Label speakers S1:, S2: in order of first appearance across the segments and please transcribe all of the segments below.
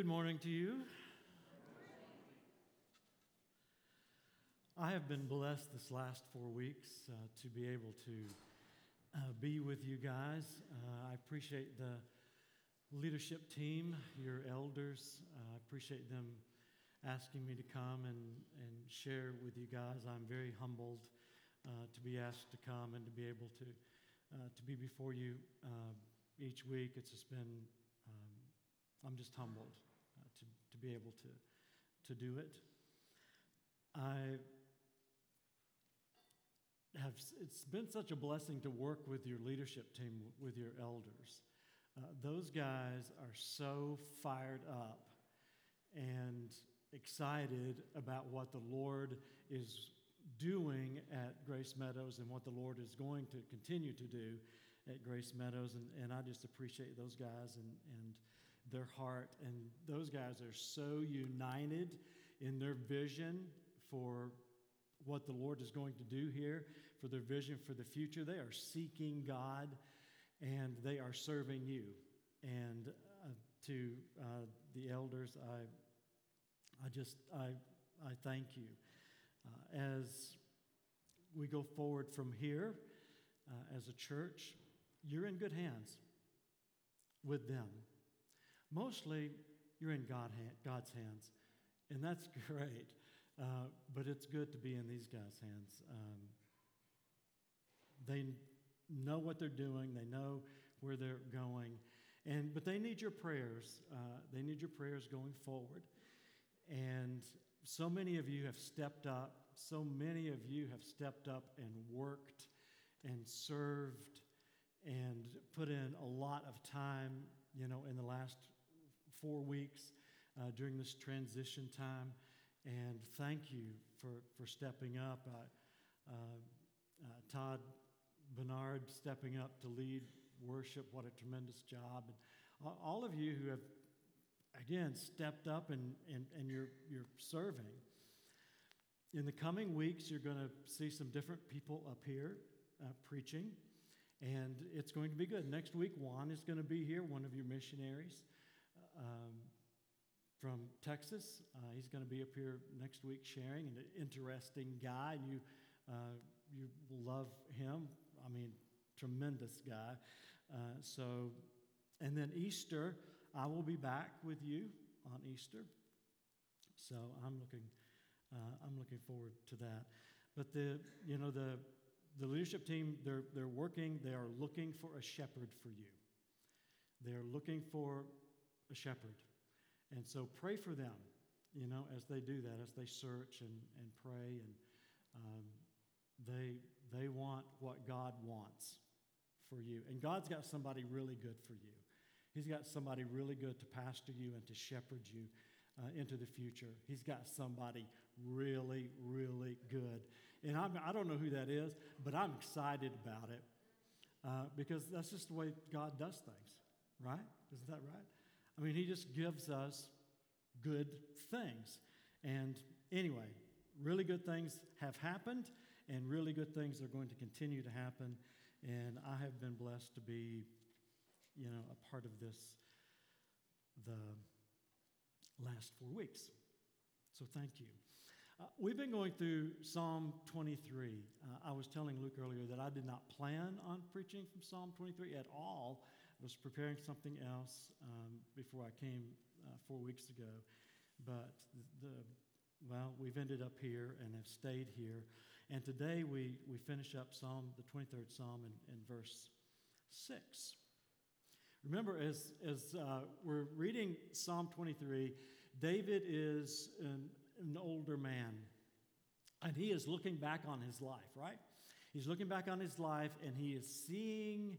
S1: Good morning to you. I have been blessed this last four weeks uh, to be able to uh, be with you guys. Uh, I appreciate the leadership team, your elders. Uh, I appreciate them asking me to come and, and share with you guys. I'm very humbled uh, to be asked to come and to be able to, uh, to be before you each week. It's just been um, I'm just humbled be able to, to do it. I have, it's been such a blessing to work with your leadership team, with your elders. Uh, those guys are so fired up and excited about what the Lord is doing at Grace Meadows and what the Lord is going to continue to do at Grace Meadows. And, and I just appreciate those guys and, and their heart. And those guys are so united in their vision for what the Lord is going to do here, for their vision for the future. They are seeking God and they are serving you. And uh, to uh, the elders, I, I just, I, I thank you. Uh, as we go forward from here uh, as a church, you're in good hands with them. Mostly, you're in God, God's hands, and that's great. Uh, but it's good to be in these guys' hands. Um, they know what they're doing, they know where they're going, and but they need your prayers. Uh, they need your prayers going forward. And so many of you have stepped up. So many of you have stepped up and worked and served and put in a lot of time. You know, in the last four weeks uh, during this transition time. And thank you for, for stepping up. Uh, uh, Todd Bernard stepping up to lead worship. What a tremendous job. And all of you who have, again, stepped up and, and, and you're, you're serving. In the coming weeks, you're going to see some different people up here uh, preaching, and it's going to be good. Next week, Juan is going to be here, one of your missionaries um, from Texas. Uh, he's going to be up here next week sharing, an interesting guy, and you, uh, you love him. I mean, tremendous guy. Uh, so, and then Easter, I will be back with you on Easter. So I'm looking, uh, I'm looking forward to that. But the, you know, the, the leadership team, they're, they're working, they are looking for a shepherd for you. They're looking for a shepherd. And so pray for them, you know, as they do that, as they search and, and pray. And um, they, they want what God wants for you. And God's got somebody really good for you. He's got somebody really good to pastor you and to shepherd you uh, into the future. He's got somebody really, really good. And I'm, I do not know who that is, but I'm excited about it uh, because that's just the way God does things, right? Isn't that right? I mean, he just gives us good things. And anyway, really good things have happened, and really good things are going to continue to happen. And I have been blessed to be, you know, a part of this the last four weeks. So thank you. Uh, we've been going through Psalm 23. Uh, I was telling Luke earlier that I did not plan on preaching from Psalm 23 at all. Was preparing something else um, before I came uh, four weeks ago. But the, the, well, we've ended up here and have stayed here. And today we, we finish up Psalm, the 23rd Psalm, in, in verse 6. Remember, as, as uh, we're reading Psalm 23, David is an, an older man. And he is looking back on his life, right? He's looking back on his life and he is seeing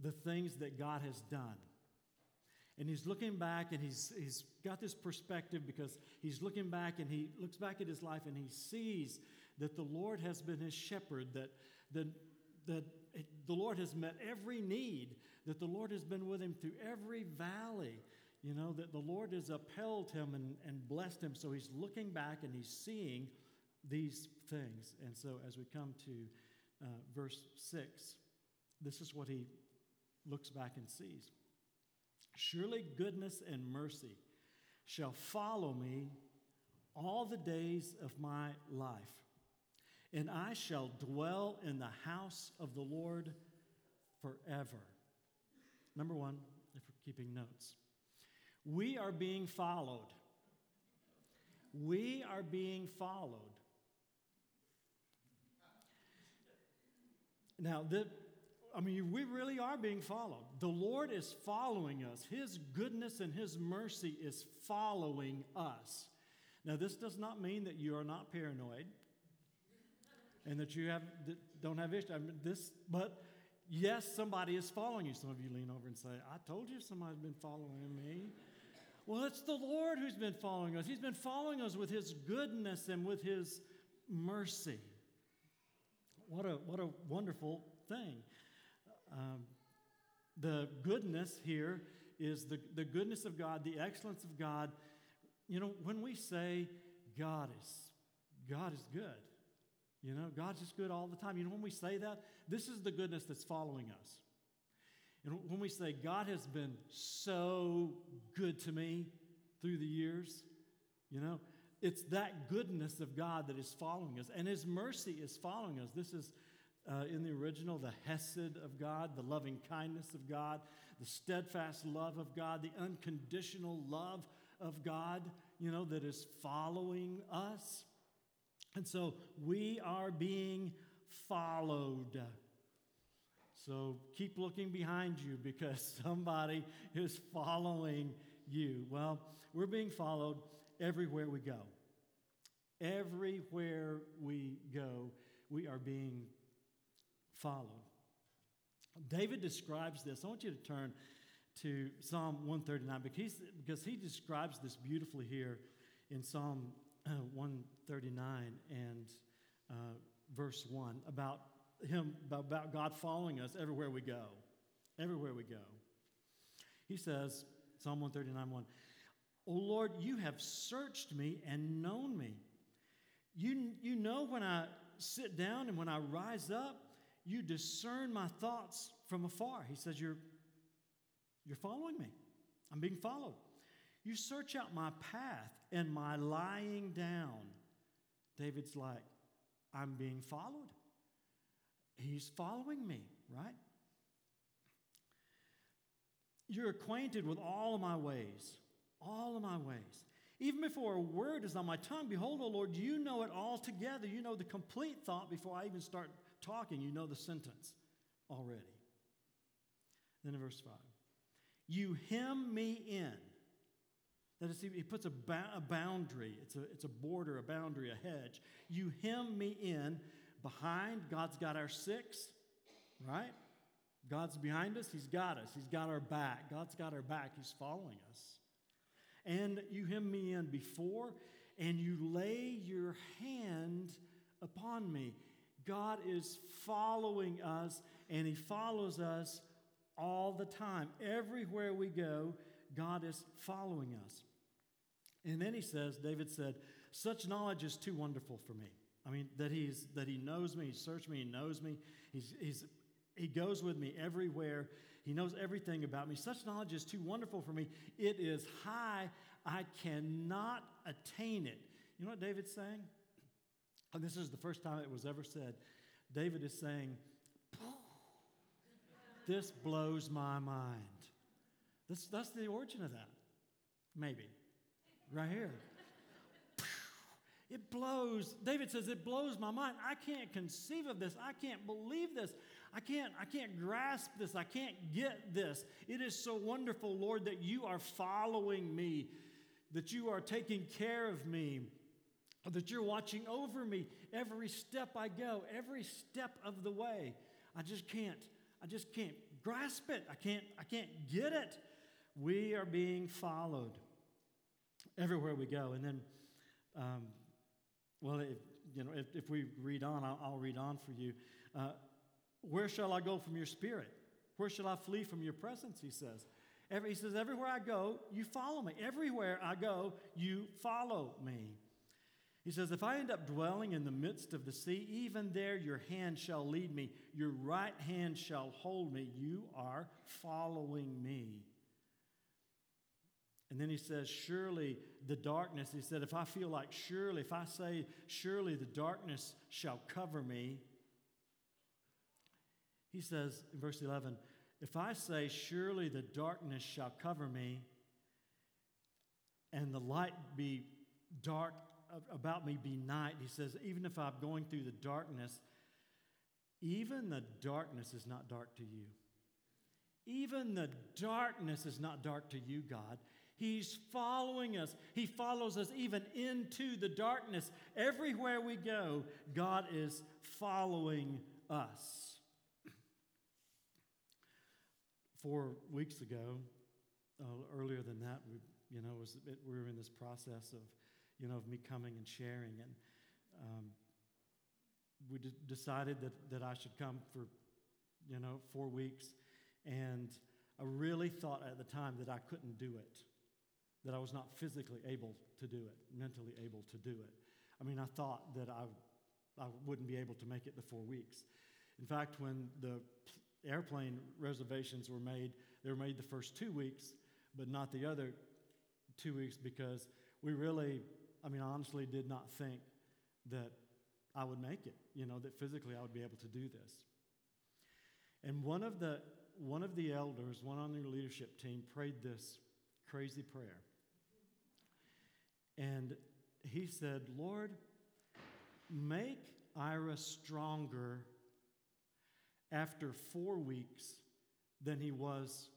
S1: the things that God has done. And he's looking back and he's, he's got this perspective because he's looking back and he looks back at his life and he sees that the Lord has been his shepherd, that, that, that the Lord has met every need, that the Lord has been with him through every valley, you know, that the Lord has upheld him and, and blessed him. So he's looking back and he's seeing these things. And so as we come to uh, verse 6, this is what he looks back and sees. Surely goodness and mercy shall follow me all the days of my life, and I shall dwell in the house of the Lord forever. Number one, if we're keeping notes, we are being followed. We are being followed. Now, the, I mean, we really are being followed. The Lord is following us. His goodness and His mercy is following us. Now, this does not mean that you are not paranoid and that you have that don't have issues. I mean, this, but yes, somebody is following you. Some of you lean over and say, "I told you somebody's been following me." Well, it's the Lord who's been following us. He's been following us with His goodness and with His mercy. What a what a wonderful thing. Um, the goodness here is the, the goodness of God, the excellence of God. You know, when we say God is, God is good, you know, God's just good all the time. You know, when we say that, this is the goodness that's following us. And when we say God has been so good to me through the years, you know, it's that goodness of God that is following us, and His mercy is following us. This is uh, in the original, the Hesed of God, the loving kindness of God, the steadfast love of God, the unconditional love of God, you know, that is following us. And so we are being followed. So keep looking behind you because somebody is following you. Well, we're being followed everywhere we go. Everywhere we go, we are being follow. David describes this. I want you to turn to Psalm 139 because, because he describes this beautifully here in Psalm uh, 139 and uh, verse 1 about him, about God following us everywhere we go. Everywhere we go. He says, Psalm 139 1, O Lord, you have searched me and known me. You, you know when I sit down and when I rise up. You discern my thoughts from afar. He says, You're, you're following me. I'm being followed. You search out my path and my lying down. David's like, I'm being followed. He's following me, right? You're acquainted with all of my ways, all of my ways. Even before a word is on my tongue, behold, O Lord, you know it all together. You know the complete thought before I even start talking, you know the sentence already. Then in verse 5, you hem me in. That is, he puts a, ba- a boundary, it's a, it's a border, a boundary, a hedge. You hem me in. Behind, God's got our six, right? God's behind us, He's got us. He's got our back. God's got our back. He's following us. And you hem me in before, and you lay your hand upon me. God is following us, and He follows us all the time. Everywhere we go, God is following us. And then he says, David said, Such knowledge is too wonderful for me. I mean, that, he's, that he knows me, he searched me, he knows me, he's, he's, he goes with me everywhere, he knows everything about me. Such knowledge is too wonderful for me. It is high, I cannot attain it. You know what David's saying? And this is the first time it was ever said. David is saying, This blows my mind. This, that's the origin of that. Maybe. Right here. It blows. David says, It blows my mind. I can't conceive of this. I can't believe this. I can't, I can't grasp this. I can't get this. It is so wonderful, Lord, that you are following me, that you are taking care of me that you're watching over me every step I go, every step of the way. I just can't, I just can't grasp it. I can't, I can't get it. We are being followed everywhere we go. And then, um, well, if, you know, if, if we read on, I'll, I'll read on for you. Uh, where shall I go from your spirit? Where shall I flee from your presence? He says. Every, he says, Everywhere I go, you follow me. Everywhere I go, you follow me. He says, If I end up dwelling in the midst of the sea, even there your hand shall lead me, your right hand shall hold me. You are following me. And then he says, Surely the darkness, he said, if I feel like surely, if I say, Surely the darkness shall cover me, he says in verse 11, If I say, Surely the darkness shall cover me, and the light be dark about me be night, he says, Even if I'm going through the darkness, even the darkness is not dark to you. Even the darkness is not dark to you, God. He's following us. He follows us even into the darkness. Everywhere we go, God is following us. Four weeks ago, uh, earlier than that, we, you know, was, we were in this process of, you know, of me coming and sharing, and um, we d- decided that, that I should come for, you know, four weeks, and I really thought at the time that I couldn't do it that I was not physically able to do it, mentally able to do it. I mean, I thought that I, I wouldn't be able to make it the four weeks. In fact, when the airplane reservations were made, they were made the first two weeks, but not the other two weeks because we really, I mean, honestly did not think that I would make it, you know, that physically I would be able to do this. And one of the one of the elders, one on their leadership team, prayed this crazy prayer. And he said, Lord, make Ira stronger after four weeks than he was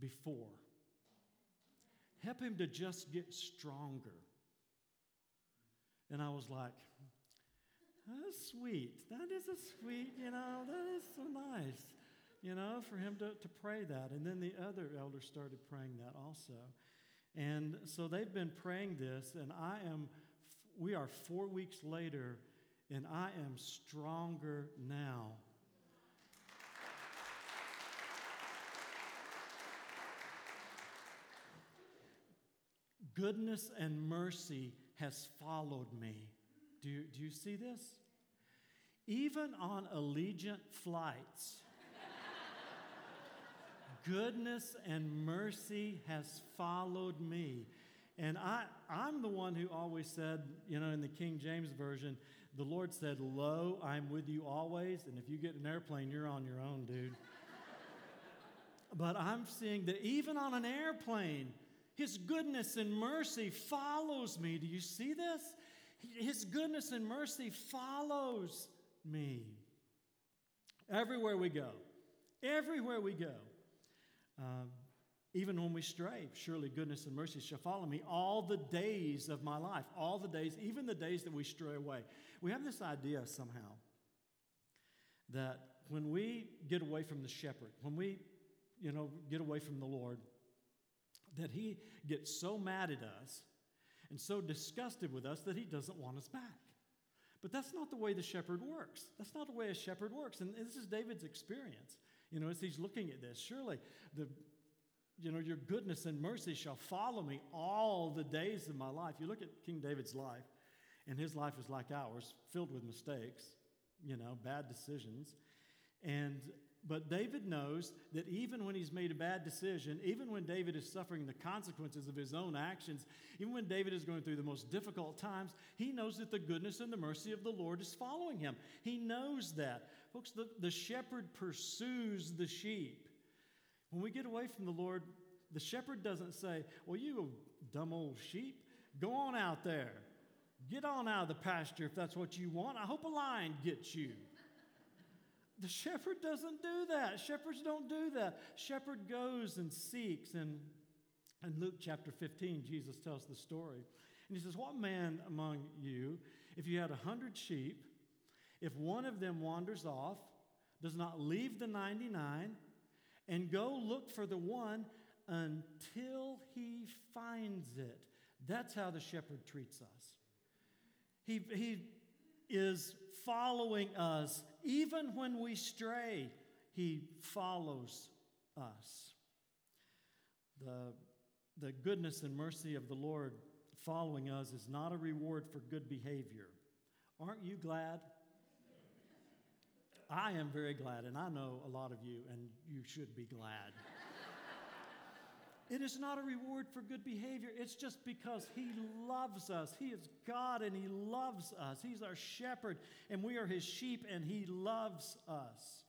S1: before. Help him to just get stronger. And I was like, that's sweet. That is a sweet, you know, that is so nice, you know, for him to, to pray that. And then the other elders started praying that also. And so they've been praying this, and I am, we are four weeks later, and I am stronger now. Goodness and mercy has followed me. Do you, do you see this? Even on Allegiant flights, goodness and mercy has followed me. And I, I'm the one who always said, you know, in the King James Version, the Lord said, Lo, I'm with you always. And if you get an airplane, you're on your own, dude. but I'm seeing that even on an airplane, His goodness and mercy follows me. Do you see this? His goodness and mercy follows me. Everywhere we go, everywhere we go. Um, even when we stray, surely goodness and mercy shall follow me all the days of my life, all the days, even the days that we stray away. We have this idea somehow that when we get away from the shepherd, when we, you know, get away from the Lord, that he gets so mad at us and so disgusted with us that he doesn't want us back. But that's not the way the shepherd works. That's not the way a shepherd works. And this is David's experience. You know, as he's looking at this, surely the you know, your goodness and mercy shall follow me all the days of my life. You look at King David's life, and his life is like ours, filled with mistakes, you know, bad decisions. And but David knows that even when he's made a bad decision, even when David is suffering the consequences of his own actions, even when David is going through the most difficult times, he knows that the goodness and the mercy of the Lord is following him. He knows that. Folks, the, the shepherd pursues the sheep. When we get away from the Lord, the shepherd doesn't say, Well, you dumb old sheep, go on out there. Get on out of the pasture if that's what you want. I hope a lion gets you. The shepherd doesn't do that. Shepherds don't do that. Shepherd goes and seeks. And in Luke chapter 15, Jesus tells the story. And he says, What man among you, if you had a hundred sheep, if one of them wanders off, does not leave the 99 and go look for the one until he finds it? That's how the shepherd treats us. He, he is following us even when we stray, He follows us. The, the goodness and mercy of the Lord following us is not a reward for good behavior. Aren't you glad? I am very glad, and I know a lot of you, and you should be glad. It is not a reward for good behavior. It's just because He loves us. He is God and He loves us. He's our shepherd and we are His sheep and He loves us.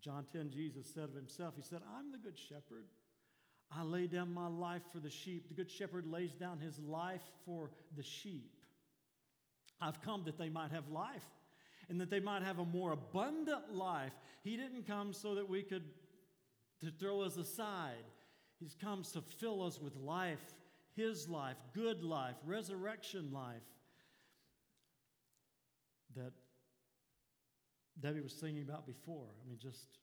S1: John 10, Jesus said of Himself, He said, I'm the good shepherd. I lay down my life for the sheep. The good shepherd lays down his life for the sheep. I've come that they might have life and that they might have a more abundant life. He didn't come so that we could to throw us aside. He's come to fill us with life, his life, good life, resurrection life that Debbie was singing about before. I mean, just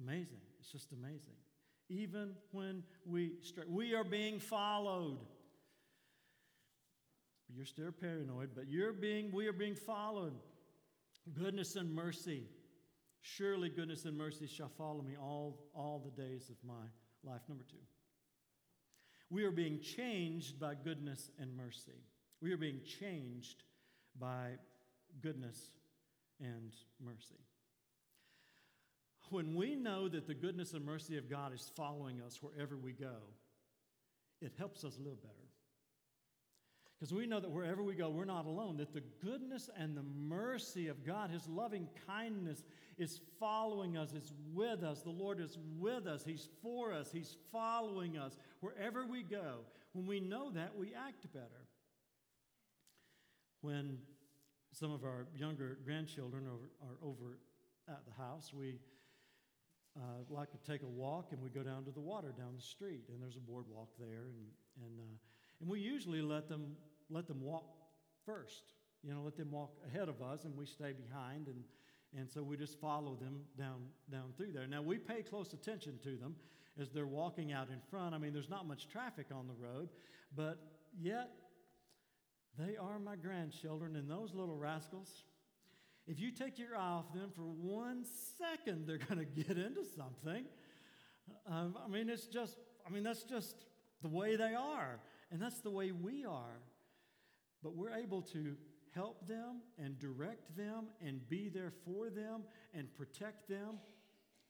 S1: amazing. It's just amazing. Even when we stray, we are being followed. You're still paranoid, but you're being, we are being followed. Goodness and mercy. Surely goodness and mercy shall follow me all, all the days of my life. Number two. We are being changed by goodness and mercy. We are being changed by goodness and mercy. When we know that the goodness and mercy of God is following us wherever we go, it helps us live better. Because we know that wherever we go, we're not alone, that the goodness and the mercy of God, His loving kindness, is following us, is with us. The Lord is with us, He's for us, He's following us wherever we go. When we know that, we act better. When some of our younger grandchildren are, are over at the house, we uh, like to take a walk and we go down to the water down the street, and there's a boardwalk there, and, and uh, and we usually let them, let them walk first, you know, let them walk ahead of us and we stay behind. And, and so we just follow them down, down through there. Now, we pay close attention to them as they're walking out in front. I mean, there's not much traffic on the road, but yet they are my grandchildren, and those little rascals, if you take your eye off them for one second, they're going to get into something. Um, I mean, it's just, I mean, that's just the way they are. And that's the way we are. But we're able to help them and direct them and be there for them and protect them.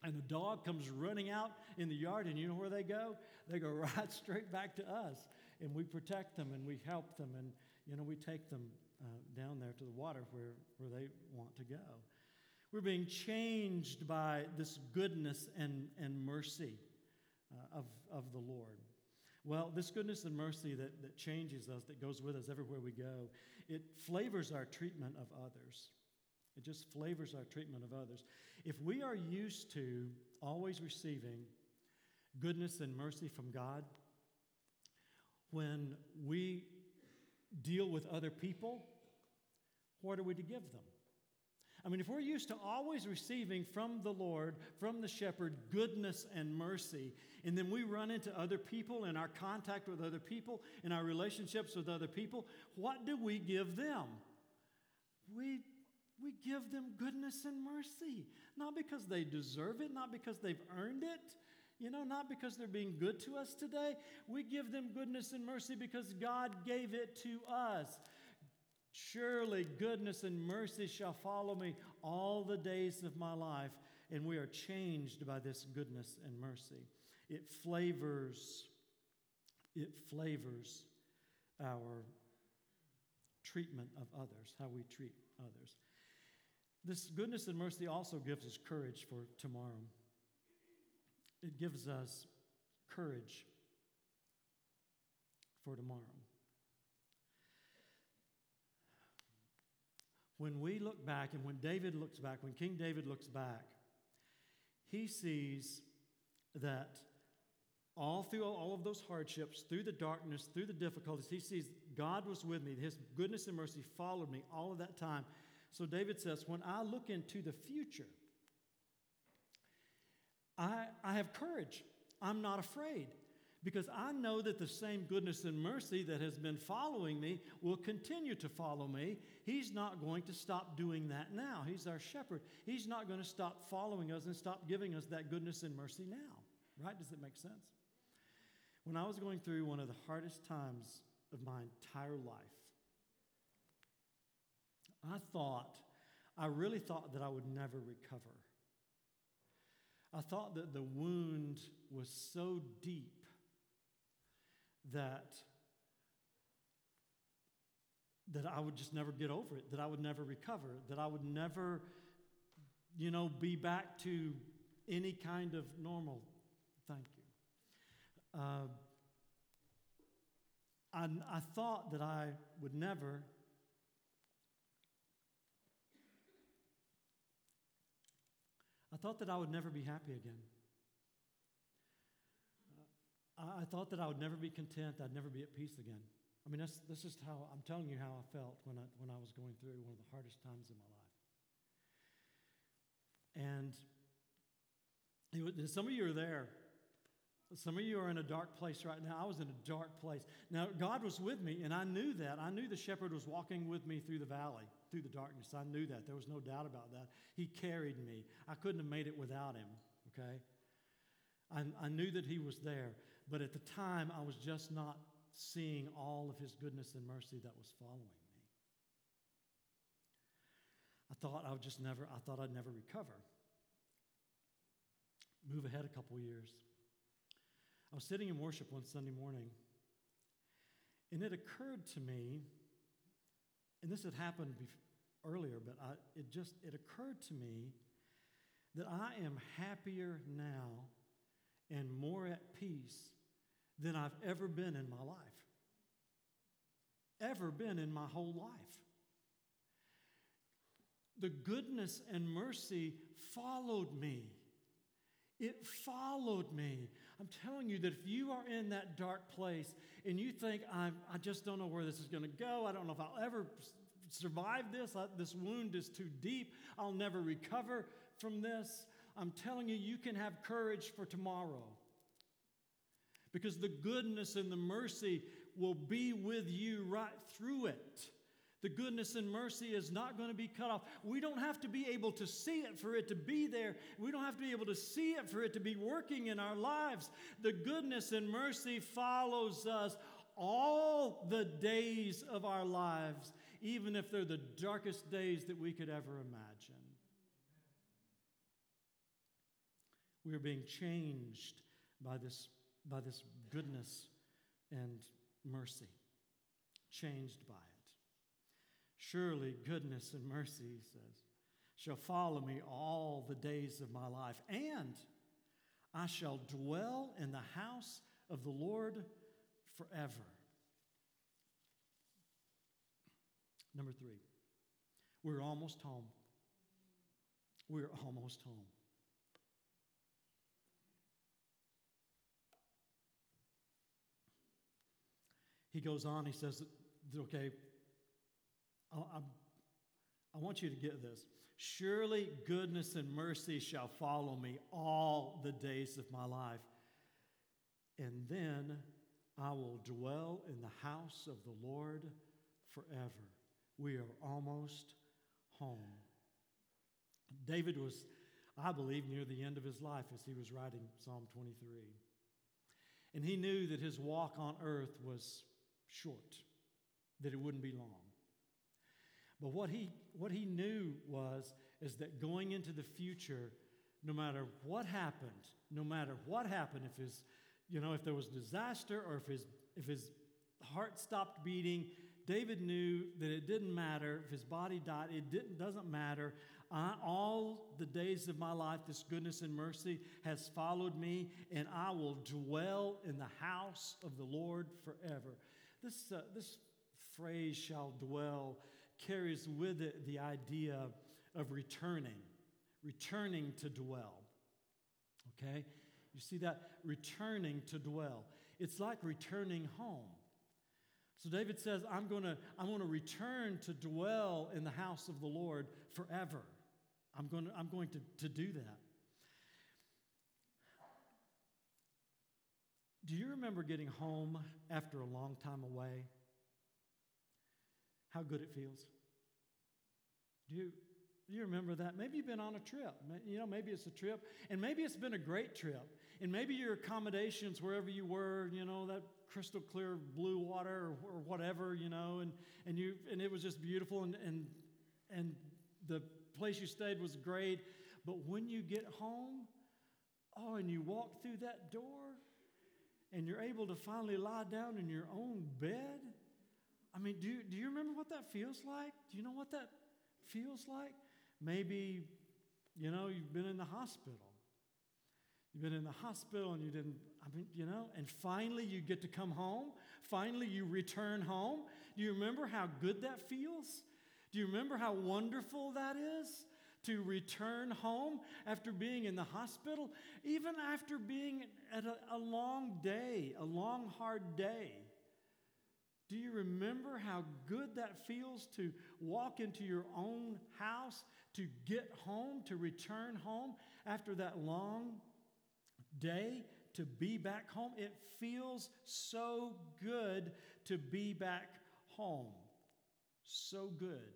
S1: And the dog comes running out in the yard, and you know where they go? They go right straight back to us. And we protect them and we help them, and you know, we take them uh, down there to the water where, where they want to go. We're being changed by this goodness and, and mercy uh, of, of the Lord. Well, this goodness and mercy that, that changes us, that goes with us everywhere we go, it flavors our treatment of others. It just flavors our treatment of others. If we are used to always receiving goodness and mercy from God, when we deal with other people, what are we to give them? I mean, if we're used to always receiving from the Lord, from the shepherd, goodness and mercy, and then we run into other people in our contact with other people, in our relationships with other people, what do we give them? We, we give them goodness and mercy. Not because they deserve it, not because they've earned it, you know, not because they're being good to us today. We give them goodness and mercy because God gave it to us. Surely goodness and mercy shall follow me all the days of my life, and we are changed by this goodness and mercy. It flavors, it flavors our treatment of others, how we treat others. This goodness and mercy also gives us courage for tomorrow. It gives us courage for tomorrow. When we look back, and when David looks back, when King David looks back, he sees that all through all of those hardships, through the darkness, through the difficulties, he sees God was with me. His goodness and mercy followed me all of that time. So David says, When I look into the future, I, I have courage. I'm not afraid because I know that the same goodness and mercy that has been following me will continue to follow me. He's not going to stop doing that now. He's our shepherd. He's not going to stop following us and stop giving us that goodness and mercy now. Right? Does it make sense? When I was going through one of the hardest times of my entire life, I thought, I really thought that I would never recover. I thought that the wound was so deep that that I would just never get over it, that I would never recover, that I would never, you know, be back to any kind of normal. Thank you. Uh, I, I thought that I would never. I thought that I would never be happy again. I thought that I would never be content, I'd never be at peace again. I mean, that's, just how I'm telling you how I felt when I, when I was going through one of the hardest times in my life. And some of you are there. Some of you are in a dark place right now. I was in a dark place. Now, God was with me, and I knew that. I knew the shepherd was walking with me through the valley, through the darkness. I knew that. There was no doubt about that. He carried me. I couldn't have made it without him, okay? I, I knew that he was there, but at the time, I was just not seeing all of his goodness and mercy that was following me. I thought I would just never, I thought I'd never recover. Move ahead a couple years. I was sitting in worship one Sunday morning, and it occurred to me, and this had happened earlier, but I, it just it occurred to me that I am happier now and more at peace than I've ever been in my life. Ever been in my whole life. The goodness and mercy followed me. It followed me. I'm telling you that if you are in that dark place and you think, I'm, I just don't know where this is going to go, I don't know if I'll ever survive this, I, this wound is too deep, I'll never recover from this, I'm telling you, you can have courage for tomorrow because the goodness and the mercy will be with you right through it. The goodness and mercy is not going to be cut off. We don't have to be able to see it for it to be there. We don't have to be able to see it for it to be working in our lives. The goodness and mercy follows us all the days of our lives, even if they're the darkest days that we could ever imagine. We are being changed by this by this goodness and mercy, changed by it. Surely goodness and mercy, he says, shall follow me all the days of my life, and I shall dwell in the house of the Lord forever. Number three, we're almost home. We're almost home. Goes on, he says, okay, I, I want you to get this. Surely goodness and mercy shall follow me all the days of my life. And then I will dwell in the house of the Lord forever. We are almost home. David was, I believe, near the end of his life as he was writing Psalm 23. And he knew that his walk on earth was short, that it wouldn't be long. But what he, what he knew was is that going into the future, no matter what happened, no matter what happened, if his, you know, if there was disaster or if his, if his heart stopped beating, David knew that it didn't matter if his body died. It didn't, doesn't matter. I, all the days of my life, this goodness and mercy has followed me, and I will dwell in the house of the Lord forever. This, uh, this phrase, shall dwell, carries with it the idea of returning, returning to dwell. Okay? You see that? Returning to dwell. It's like returning home. So David says, I'm going to I'm going to return to dwell in the house of the Lord forever. I'm going to, I'm going to, to do that. Do you remember getting home after a long time away? How good it feels? Do you, do you remember that? Maybe you've been on a trip. You know, maybe it's a trip, and maybe it's been a great trip. And maybe your accommodations, wherever you were, you know, that crystal clear blue water or, or whatever, you know, and, and, you, and it was just beautiful, and, and, and the place you stayed was great. But when you get home, Oh, and you walk through that door and you're able to finally lie down in your own bed. I mean, do do you remember what that feels like? Do you know what that feels like? Maybe, you know, you've been in the hospital. You've been in the hospital and you didn't, I mean, you know, and finally you get to come home. Finally you return home. Do you remember how good that feels? Do you remember how wonderful that is? To return home after being in the hospital, even after being at a, a long day, a long, hard day. Do you remember how good that feels to walk into your own house, to get home, to return home after that long day, to be back home? It feels so good to be back home. So good.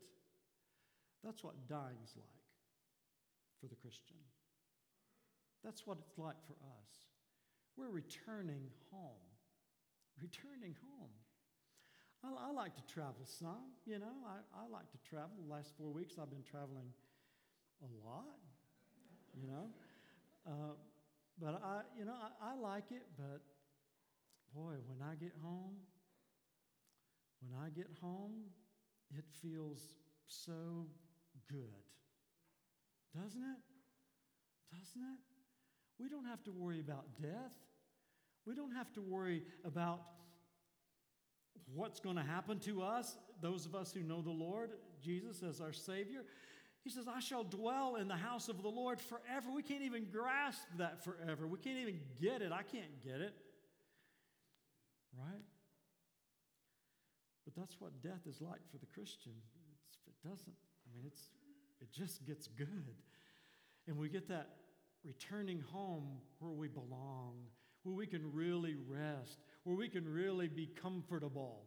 S1: That's what dying's like for the Christian. That's what it's like for us. We're returning home. Returning home. I, I like to travel some, you know, I, I like to travel. The last four weeks I've been traveling a lot, you know. Uh, but I, you know, I, I like it, but boy, when I get home, when I get home, it feels so good. Doesn't it? Doesn't it? We don't have to worry about death. We don't have to worry about what's going to happen to us, those of us who know the Lord, Jesus as our Savior. He says, I shall dwell in the house of the Lord forever. We can't even grasp that forever. We can't even get it. I can't get it. Right? But that's what death is like for the Christian. It's, it doesn't, I mean, it's, it just gets good. And we get that returning home where we belong, where we can really rest, where we can really be comfortable.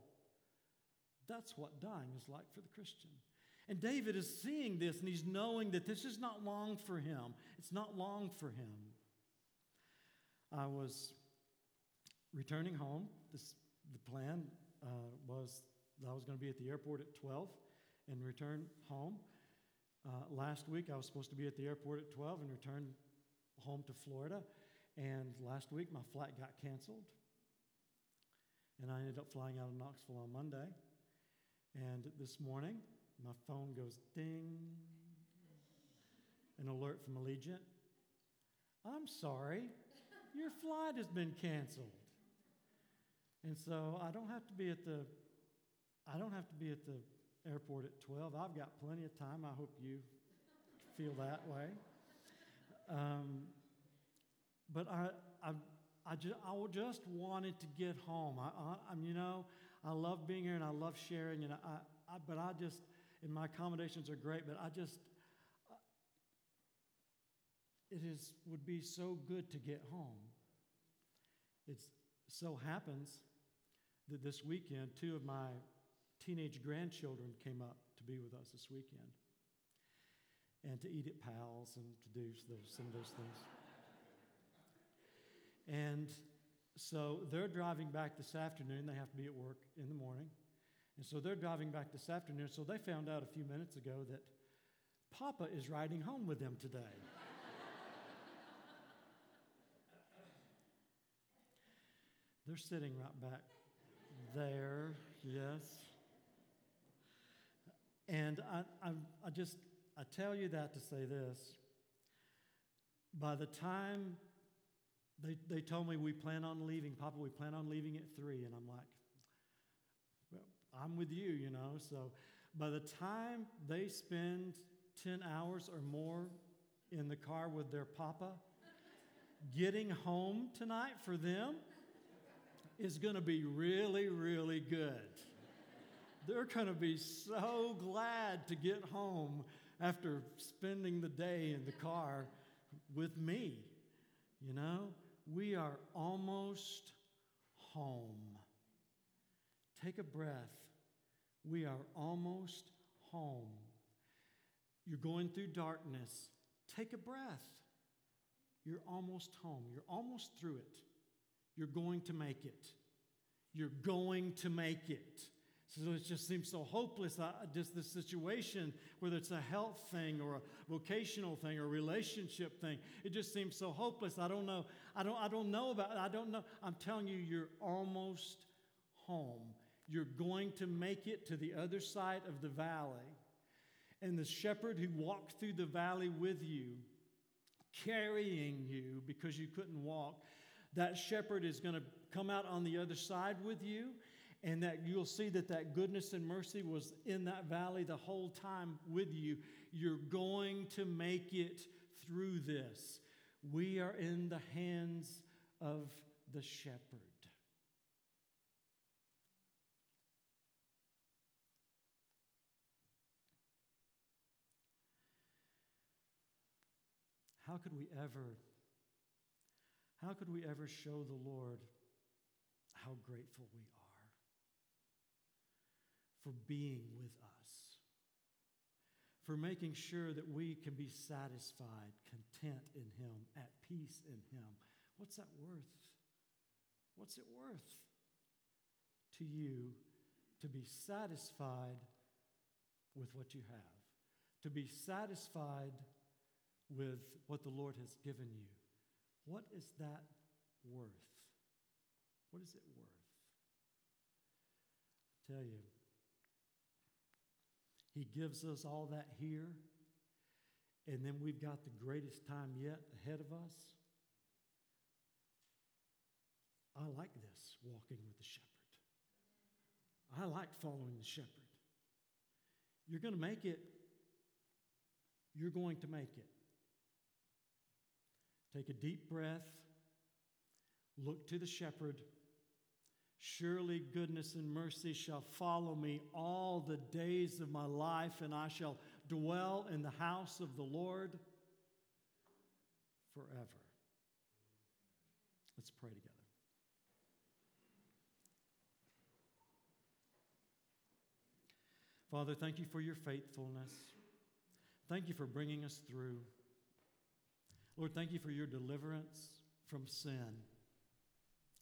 S1: That's what dying is like for the Christian. And David is seeing this and he's knowing that this is not long for him. It's not long for him. I was returning home. This, the plan uh, was I was going to be at the airport at 12 and return home. Uh, last week, I was supposed to be at the airport at 12 and return home to Florida. And last week, my flight got canceled. And I ended up flying out of Knoxville on Monday. And this morning, my phone goes ding, an alert from Allegiant. I'm sorry, your flight has been canceled. And so I don't have to be at the I don't have to be at the airport at 12. I've got plenty of time. I hope you feel that way. Um, but I, I, I, just, I just wanted to get home. I, I, am you know, I love being here and I love sharing. And I, I, but I just, and my accommodations are great. But I just, it is would be so good to get home. It so happens that this weekend, two of my teenage grandchildren came up to be with us this weekend and to eat at Pal's and to do those, some of those things. And so they're driving back this afternoon. They have to be at work in the morning. And so they're driving back this afternoon. So they found out a few minutes ago that Papa is riding home with them today. they're sitting right back there, yes. And I, I, I just, I tell you that to say this. By the time they, they told me we plan on leaving, Papa, we plan on leaving at three. And I'm like, well, I'm with you, you know. So by the time they spend 10 hours or more in the car with their Papa, getting home tonight for them is going to be really, really good. They're going to be so glad to get home after spending the day in the car with me. You know, we are almost home. Take a breath. We are almost home. You're going through darkness. Take a breath. You're almost home. You're almost through it. You're going to make it. You're going to make it. So it just seems so hopeless. I, just the situation, whether it's a health thing or a vocational thing or relationship thing, it just seems so hopeless. I don't know. I don't. I don't know about. I don't know. I'm telling you, you're almost home. You're going to make it to the other side of the valley, and the shepherd who walked through the valley with you, carrying you because you couldn't walk, that shepherd is going to come out on the other side with you and that you'll see that that goodness and mercy was in that valley the whole time with you. You're going to make it through this. We are in the hands of the shepherd. How could we ever how could we ever show the Lord how grateful we? For being with us, for making sure that we can be satisfied, content in Him, at peace in Him. What's that worth? What's it worth to you to be satisfied with what you have, to be satisfied with what the Lord has given you? What is that worth? What is it worth? I tell you, he gives us all that here, and then we've got the greatest time yet ahead of us. I like this walking with the shepherd. I like following the shepherd. You're going to make it. You're going to make it. Take a deep breath. Look to the shepherd. Surely goodness and mercy shall follow me all the days of my life, and I shall dwell in the house of the Lord forever. Let's pray together. Father, thank you for your faithfulness. Thank you for bringing us through. Lord, thank you for your deliverance from sin.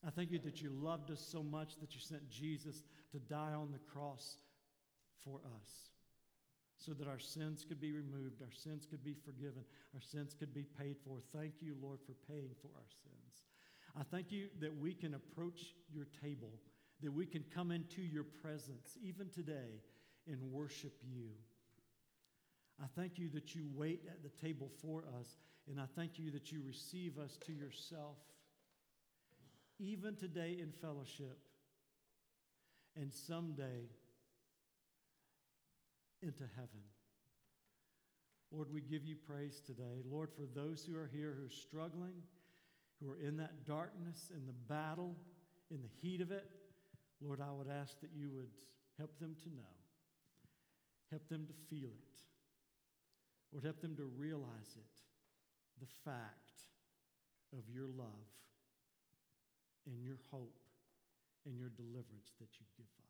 S1: I thank you that you loved us so much that you sent Jesus to die on the cross for us so that our sins could be removed, our sins could be forgiven, our sins could be paid for. Thank you, Lord, for paying for our sins. I thank you that we can approach your table, that we can come into your presence, even today, and worship you. I thank you that you wait at the table for us, and I thank you that you receive us to yourself even today in fellowship, and someday into heaven. Lord, we give you praise today. Lord, for those who are here who are struggling, who are in that darkness, in the battle, in the heat of it, Lord, I would ask that you would help them to know, help them to feel it, Lord, help them to realize it, the fact of your love and your hope and your deliverance that you give us.